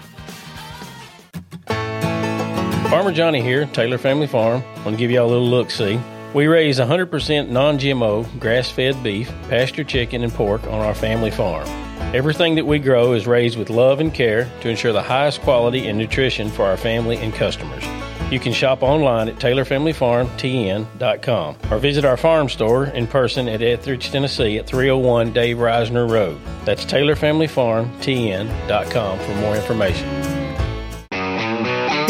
Farmer Johnny here, Taylor Family Farm. Want to give y'all a little look see. We raise 100% non GMO, grass fed beef, pasture chicken, and pork on our family farm. Everything that we grow is raised with love and care to ensure the highest quality and nutrition for our family and customers. You can shop online at TaylorFamilyFarmTN.com or visit our farm store in person at Etheridge, Tennessee at 301 Dave Reisner Road. That's TaylorFamilyFarmTN.com for more information.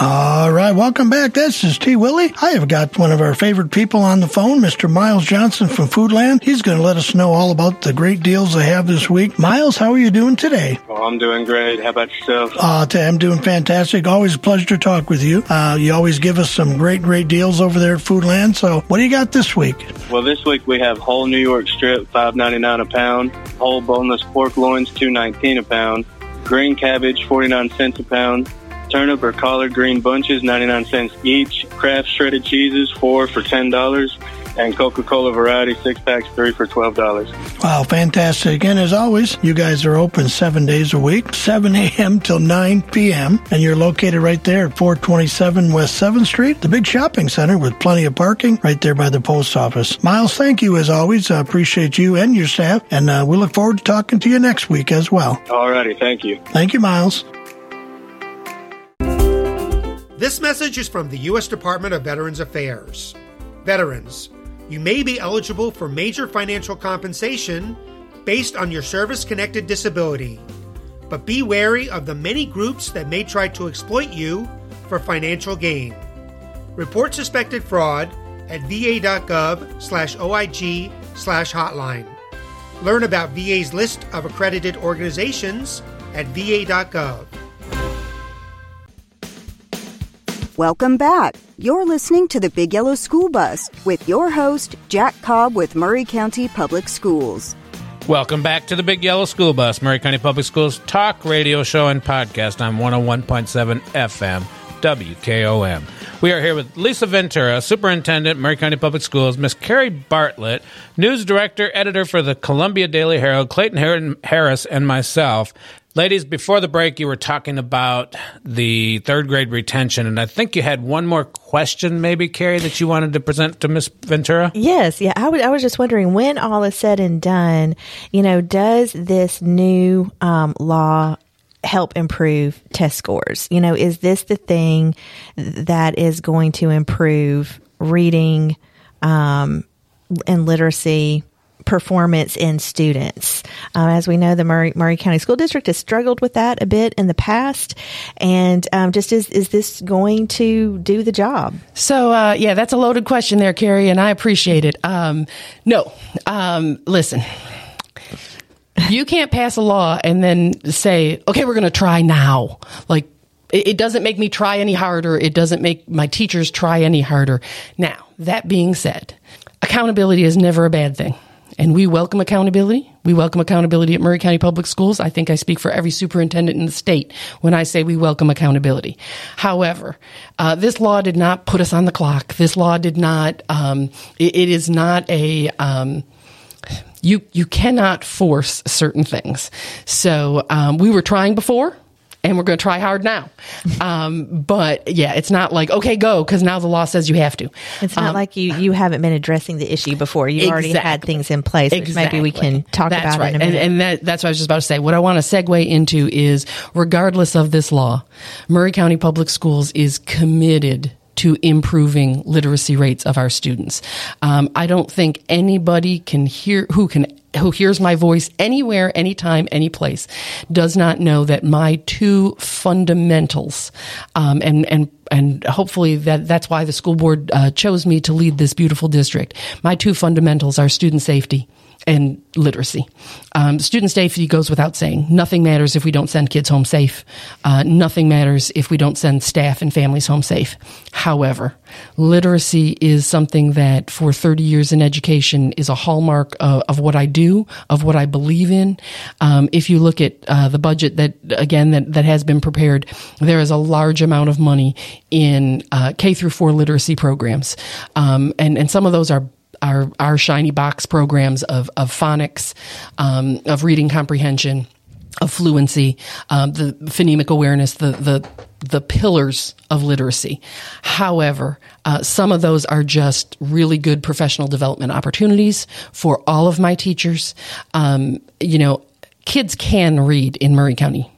All right, welcome back. This is T. Willie. I have got one of our favorite people on the phone, Mr. Miles Johnson from Foodland. He's going to let us know all about the great deals they have this week. Miles, how are you doing today? Oh, I'm doing great. How about yourself? Uh, I'm doing fantastic. Always a pleasure to talk with you. Uh, you always give us some great, great deals over there at Foodland. So, what do you got this week? Well, this week we have whole New York strip, five ninety nine a pound. Whole boneless pork loins, two nineteen a pound. Green cabbage, forty nine cents a pound. Turnip or collard green bunches, ninety nine cents each. Kraft shredded cheeses, four for ten dollars. And Coca Cola variety six packs, three for twelve dollars. Wow, fantastic. And as always, you guys are open seven days a week, 7 a.m. till 9 p.m. And you're located right there at 427 West 7th Street, the big shopping center with plenty of parking right there by the post office. Miles, thank you as always. I appreciate you and your staff. And uh, we look forward to talking to you next week as well. Alrighty, thank you. Thank you, Miles. This message is from the U.S. Department of Veterans Affairs. Veterans, you may be eligible for major financial compensation based on your service connected disability, but be wary of the many groups that may try to exploit you for financial gain. Report suspected fraud at va.gov slash OIG slash hotline. Learn about VA's list of accredited organizations at va.gov. Welcome back. You're listening to the Big Yellow School Bus with your host, Jack Cobb with Maury County Public Schools. Welcome back to the Big Yellow School Bus, Maury County Public Schools talk radio show and podcast on 101.7 FM WKOM. We are here with Lisa Ventura, Superintendent, Murray County Public Schools, Miss Kerri Bartlett, News Director, Editor for the Columbia Daily Herald, Clayton Harris, and myself. Ladies, before the break, you were talking about the third grade retention, and I think you had one more question, maybe, Kerri, that you wanted to present to Miss Ventura? Yes, yeah. I, would, I was just wondering when all is said and done, you know, does this new um, law help improve test scores? You know, is this the thing that is going to improve reading um, and literacy? Performance in students. Um, as we know, the Murray, Maury, County School District has struggled with that a bit in the past. And um, just is, is this going to do the job? So, uh, yeah, that's a loaded question there, Kerri, and I appreciate it. Um, no, um, listen, you can't pass a law and then say, okay, we're going to try now. Like, it, doesn't make me try any harder. It doesn't make my teachers try any harder. Now, that being said, accountability is never a bad thing. And we welcome accountability. We welcome accountability at Maury County Public Schools. I think I speak for every superintendent in the state when I say we welcome accountability. However, uh, this law did not put us on the clock. This law did not, um, it, it is not a, um, you you cannot force certain things. So um, we were trying before. And we're going to try hard now. Um, but yeah, it's not like, okay, go, because now the law says you have to. It's not um, like you, you haven't been addressing the issue before. You exactly. already had things in place, which exactly. maybe we can talk that's about right. in a minute. And, and that, that's what I was just about to say. What I want to segue into is regardless of this law, Maury County Public Schools is committed to improving literacy rates of our students. Um, I don't think anybody can hear who can who hears my voice anywhere, anytime, any place, does not know that my two fundamentals, um, and and and hopefully that that's why the school board uh, chose me to lead this beautiful district. My two fundamentals are student safety and literacy. Um, student safety goes without saying. Nothing matters if we don't send kids home safe. Uh, nothing matters if we don't send staff and families home safe. However, literacy is something that for 30 years in education is a hallmark of, of what I do, of what I believe in. Um, if you look at uh, the budget that, again, that, that has been prepared, there is a large amount of money in uh, K through four literacy programs. Um, and, and some of those are our our shiny box programs of of phonics, um, of reading comprehension, of fluency, um, the phonemic awareness, the the the pillars of literacy. However, uh, some of those are just really good professional development opportunities for all of my teachers. Um, you know, kids can read in Maury County.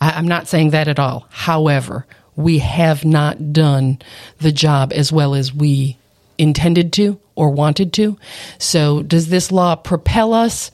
I, I'm not saying that at all. However, we have not done the job as well as we intended to or wanted to. So, does this law propel us?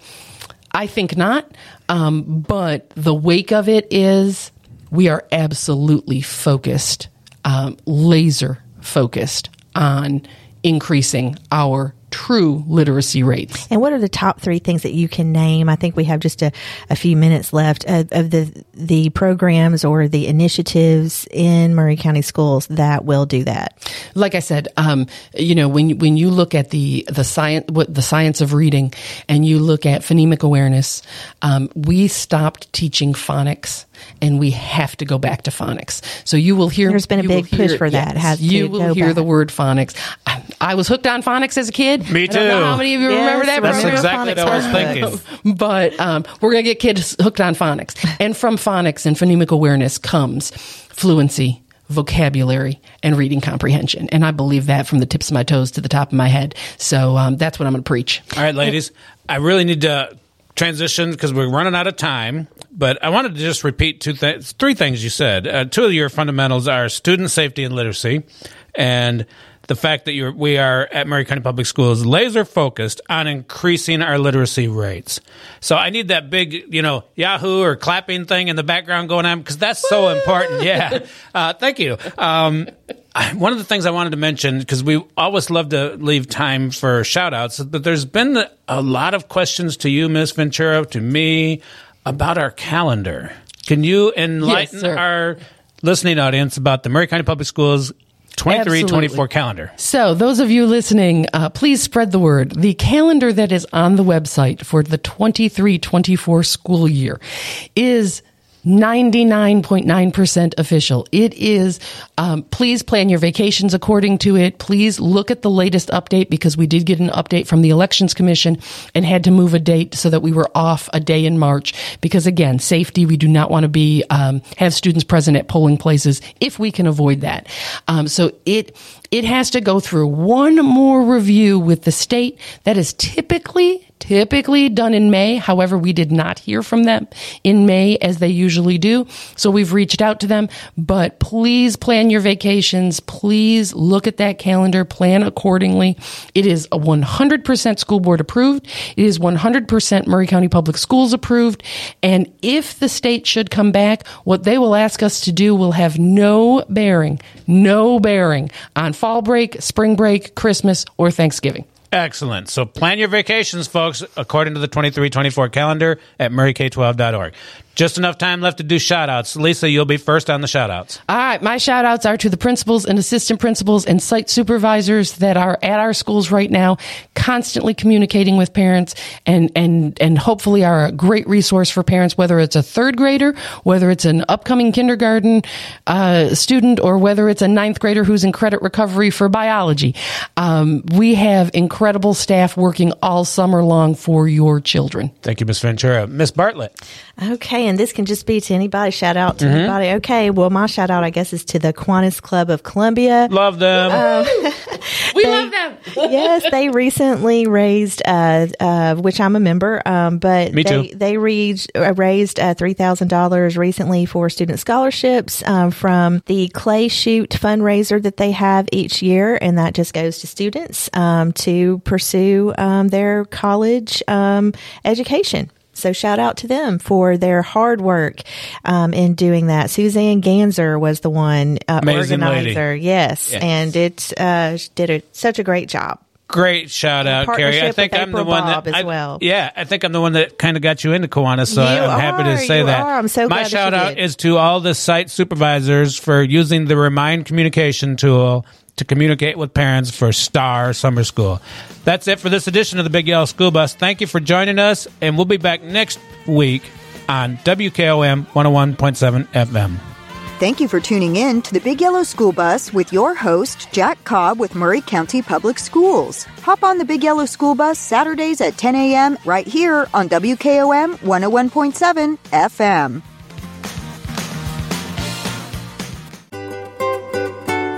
I think not. Um, but the wake of it is we are absolutely focused, um, laser focused on increasing our true literacy rates. And what are the top three things that you can name? I think we have just a, a few minutes left of, of, the the programs or the initiatives in Maury County schools that will do that. Like I said, um, you know, when when you look at the the science what the science of reading, and you look at phonemic awareness, um, we stopped teaching phonics and we have to go back to phonics. So you will hear. There's been a big push for that. Yes, has you will hear back. the word phonics. I, I, was hooked on phonics as a kid. Me too. how many of you yes, remember that? That's exactly what I was thinking. but um, we're going to get kids hooked on phonics, and from phonics and phonemic awareness comes fluency, vocabulary and reading comprehension. And I believe that from the tips of my toes to the top of my head. So um, that's what I'm going to preach. All right, ladies, I really need to transition because we're running out of time. But I wanted to just repeat two th- three things you said. Uh, two of your fundamentals are student safety and literacy, and the fact that you're, we are at Maury County Public Schools laser focused on increasing our literacy rates. So I need that big, you know, Yahoo or clapping thing in the background going on because that's so important. Yeah. Uh, thank you. Um, one of the things I wanted to mention, because we always love to leave time for shout outs, but there's been a lot of questions to you, Ms. Ventura, to me about our calendar. Can you enlighten yes, our listening audience about the Maury County Public Schools 23 24 calendar. So, those of you listening, uh, please spread the word. The calendar that is on the website for the 23 24 school year is 99.9% official. It is, um, please plan your vacations according to it. Please look at the latest update because we did get an update from the Elections Commission and had to move a date so that we were off a day in March. Because again, safety, we do not want to be, um, have students present at polling places if we can avoid that. Um, so it, it has to go through one more review with the state that is typically typically done in May. However, we did not hear from them in May as they usually do. So we've reached out to them, but please plan your vacations. Please look at that calendar, plan accordingly. It is a 100% school board approved. It is 100% Maury County Public Schools approved. And if the state should come back, what they will ask us to do will have no bearing, no bearing on fall break, spring break, Christmas, or Thanksgiving. Excellent. So plan your vacations, folks, according to the 2324 calendar at mauryk12.org. Just enough time left to do shout outs. Lisa, you'll be first on the shout outs. All right. My shout outs are to the principals and assistant principals and site supervisors that are at our schools right now, constantly communicating with parents and, and, and hopefully are a great resource for parents, whether it's a third grader, whether it's an upcoming kindergarten uh, student, or whether it's a ninth grader who's in credit recovery for biology. Um, we have incredible staff working all summer long for your children. Thank you, Miss Ventura. Miss Bartlett. Okay, and this can just be to anybody. Shout out to Mhm. anybody. Okay, well, my shout out, I guess, is to the Kiwanis Club of Columbia. Love them. Um, we love them. yes, they recently raised, uh, uh, which I'm a member, um, but Me they too. they raised uh, raised uh, three thousand dollars recently for student scholarships um, from the Clay Shoot fundraiser that they have each year, and that just goes to students um, to pursue um, their college um, education. So shout out to them for their hard work um, in doing that. Suzanne Ganser was the one uh, organizer. Yes, Yes. and it uh, did a, such a great job. Great shout out, Kerri. I think I'm the one Bob that as I- well. Yeah, I think I'm the one that kind of got you into Kiwanis, so You I'm happy to say you that. are. I'm so My shout out did. is to all the site supervisors for using the Remind communication tool to communicate with parents for Star Summer School. That's it for this edition of the Big Yellow School Bus. Thank you for joining us, and we'll be back next week on WKOM 101.7 FM. Thank you for tuning in to the Big Yellow School Bus with your host, Jack Cobb with Maury County Public Schools. Hop on the Big Yellow School Bus Saturdays at 10 a.m. right here on WKOM 101.7 FM.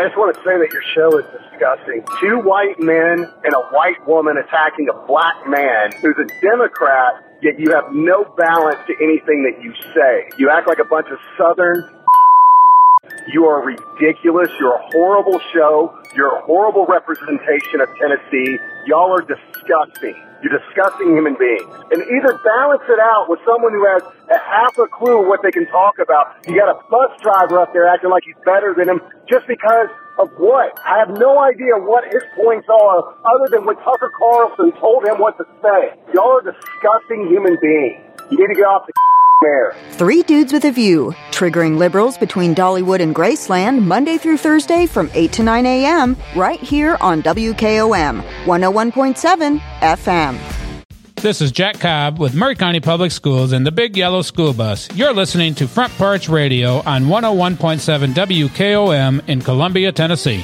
I just want to say that your show is disgusting. Two white men and a white woman attacking a black man who's a Democrat, yet you have no balance to anything that you say. You act like a bunch of Southern. You are ridiculous. You're a horrible show. You're a horrible representation of Tennessee. Y'all are disgusting. You're disgusting human beings. And either balance it out with someone who has a half a clue what they can talk about. You got a bus driver up there acting like he's better than him just because Of what? I have no idea what his points are other than what Tucker Carlson told him what to say. Y'all are disgusting human beings. You need to get off the air. Three Dudes with a View, triggering liberals between Dollywood and Graceland Monday through Thursday from 8 to 9 a.m. right here on WKOM 101.7 FM. This is Jack Cobb with Maury County Public Schools and the Big Yellow School Bus. You're listening to Front Porch Radio on 101.7 WKOM in Columbia, Tennessee.